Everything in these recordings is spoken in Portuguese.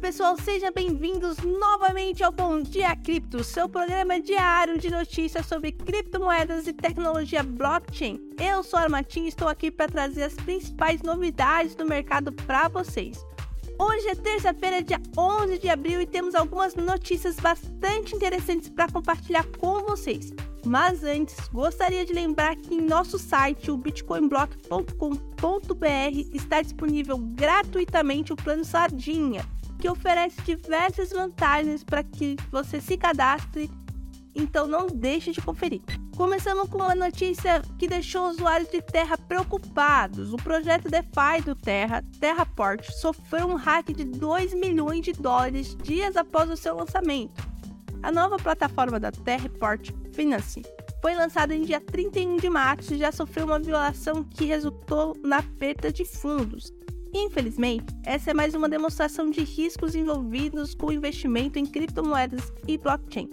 pessoal, sejam bem-vindos novamente ao Bom Dia Cripto, seu programa diário de notícias sobre criptomoedas e tecnologia blockchain. Eu sou a Armatinha e estou aqui para trazer as principais novidades do mercado para vocês. Hoje é terça-feira, dia 11 de abril, e temos algumas notícias bastante interessantes para compartilhar com vocês. Mas antes, gostaria de lembrar que em nosso site, o bitcoinblock.com.br, está disponível gratuitamente o plano Sardinha que oferece diversas vantagens para que você se cadastre, então não deixe de conferir. Começamos com uma notícia que deixou usuários de Terra preocupados. O projeto DeFi do Terra, Terraport, sofreu um hack de 2 milhões de dólares dias após o seu lançamento. A nova plataforma da Terraport Finance foi lançada em dia 31 de março e já sofreu uma violação que resultou na perda de fundos. Infelizmente, essa é mais uma demonstração de riscos envolvidos com o investimento em criptomoedas e blockchain.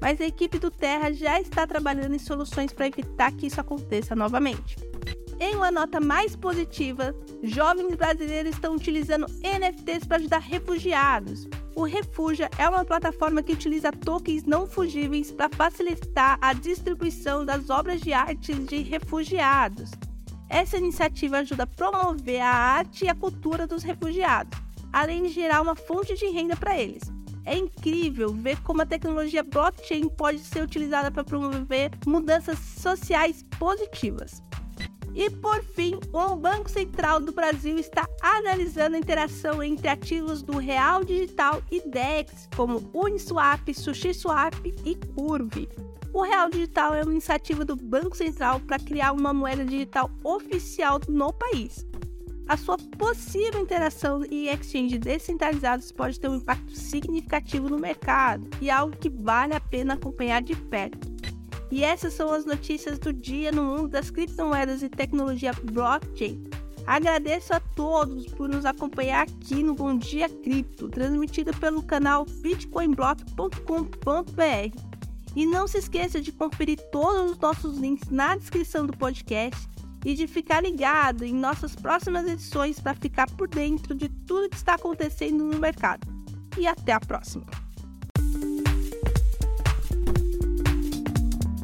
Mas a equipe do Terra já está trabalhando em soluções para evitar que isso aconteça novamente. Em uma nota mais positiva, jovens brasileiros estão utilizando NFTs para ajudar refugiados. O Refugia é uma plataforma que utiliza tokens não fugíveis para facilitar a distribuição das obras de arte de refugiados. Essa iniciativa ajuda a promover a arte e a cultura dos refugiados, além de gerar uma fonte de renda para eles. É incrível ver como a tecnologia blockchain pode ser utilizada para promover mudanças sociais positivas. E por fim, o Banco Central do Brasil está analisando a interação entre ativos do Real Digital e DEX, como Uniswap, SushiSwap e Curve. O Real Digital é uma iniciativa do Banco Central para criar uma moeda digital oficial no país. A sua possível interação e exchange descentralizados pode ter um impacto significativo no mercado e algo que vale a pena acompanhar de perto. E essas são as notícias do dia no mundo das criptomoedas e tecnologia blockchain. Agradeço a todos por nos acompanhar aqui no Bom Dia Cripto, transmitido pelo canal bitcoinblock.com.br. E não se esqueça de conferir todos os nossos links na descrição do podcast e de ficar ligado em nossas próximas edições para ficar por dentro de tudo que está acontecendo no mercado. E até a próxima!